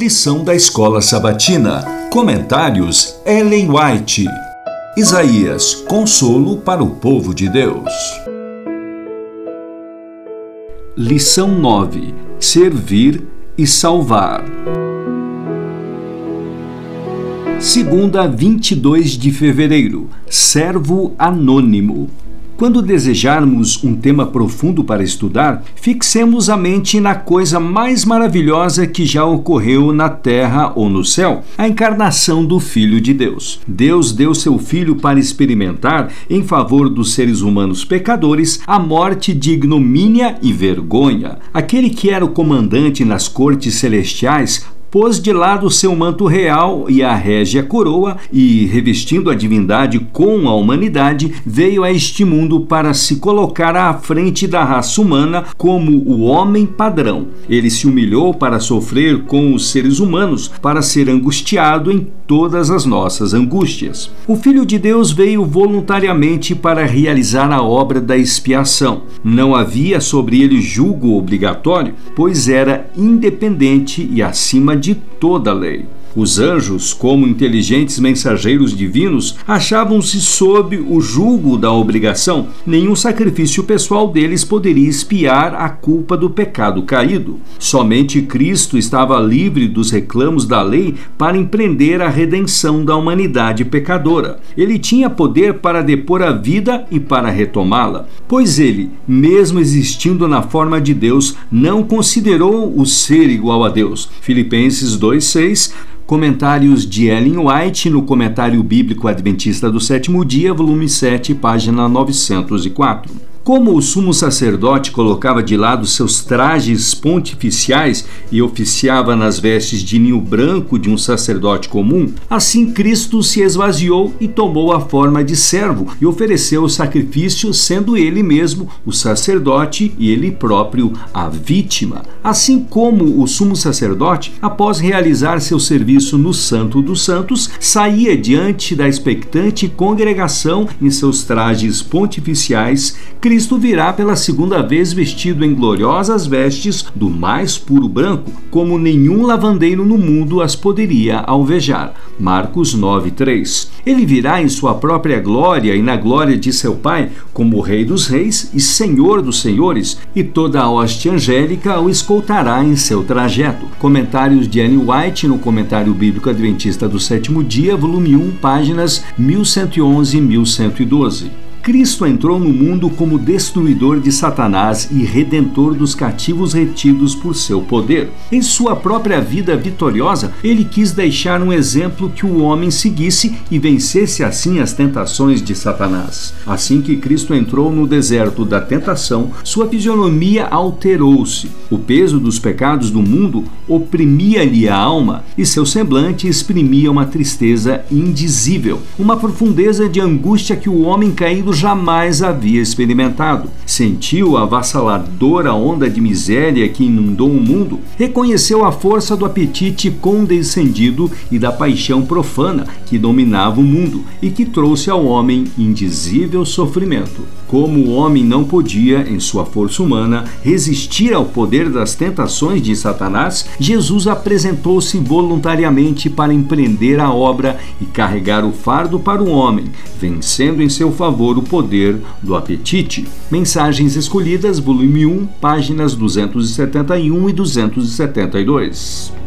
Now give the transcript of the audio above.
Lição da Escola Sabatina. Comentários Ellen White. Isaías, consolo para o povo de Deus. Lição 9: Servir e salvar. Segunda, 22 de fevereiro. Servo anônimo. Quando desejarmos um tema profundo para estudar, fixemos a mente na coisa mais maravilhosa que já ocorreu na terra ou no céu a encarnação do Filho de Deus. Deus deu seu Filho para experimentar, em favor dos seres humanos pecadores, a morte de ignomínia e vergonha. Aquele que era o comandante nas cortes celestiais pôs de lado seu manto real e a régia coroa e, revestindo a divindade com a humanidade, veio a este mundo para se colocar à frente da raça humana como o homem padrão. Ele se humilhou para sofrer com os seres humanos, para ser angustiado em todas as nossas angústias. O Filho de Deus veio voluntariamente para realizar a obra da expiação. Não havia sobre ele julgo obrigatório, pois era independente e acima de toda a lei. Os anjos, como inteligentes mensageiros divinos, achavam-se sob o julgo da obrigação. Nenhum sacrifício pessoal deles poderia espiar a culpa do pecado caído. Somente Cristo estava livre dos reclamos da lei para empreender a redenção da humanidade pecadora. Ele tinha poder para depor a vida e para retomá-la, pois ele, mesmo existindo na forma de Deus, não considerou o ser igual a Deus. Filipenses 2:6 Comentários de Ellen White no Comentário Bíblico Adventista do Sétimo Dia, volume 7, página 904. Como o sumo sacerdote colocava de lado seus trajes pontificiais e oficiava nas vestes de ninho branco de um sacerdote comum, assim Cristo se esvaziou e tomou a forma de servo e ofereceu o sacrifício, sendo ele mesmo o sacerdote e ele próprio a vítima. Assim como o sumo sacerdote, após realizar seu serviço no Santo dos Santos, saía diante da expectante congregação em seus trajes pontificiais Cristo virá pela segunda vez vestido em gloriosas vestes do mais puro branco, como nenhum lavandeiro no mundo as poderia alvejar. Marcos 9:3. Ele virá em sua própria glória e na glória de seu Pai, como Rei dos Reis e Senhor dos Senhores, e toda a hoste angélica o escoltará em seu trajeto. Comentários de Anne White no Comentário Bíblico Adventista do Sétimo Dia, volume 1, páginas 1111 e 1112. Cristo entrou no mundo como destruidor de Satanás e redentor dos cativos retidos por seu poder. Em sua própria vida vitoriosa, ele quis deixar um exemplo que o homem seguisse e vencesse assim as tentações de Satanás. Assim que Cristo entrou no deserto da tentação, sua fisionomia alterou-se. O peso dos pecados do mundo oprimia-lhe a alma e seu semblante exprimia uma tristeza indizível, uma profundeza de angústia que o homem caído jamais havia experimentado. Sentiu a avassaladora onda de miséria que inundou o mundo, reconheceu a força do apetite condescendido e da paixão profana que dominava o mundo e que trouxe ao homem indizível sofrimento. Como o homem não podia, em sua força humana, resistir ao poder das tentações de Satanás, Jesus apresentou-se voluntariamente para empreender a obra e carregar o fardo para o homem, vencendo em seu favor o poder do apetite. Mensagens escolhidas, volume 1, páginas 271 e 272.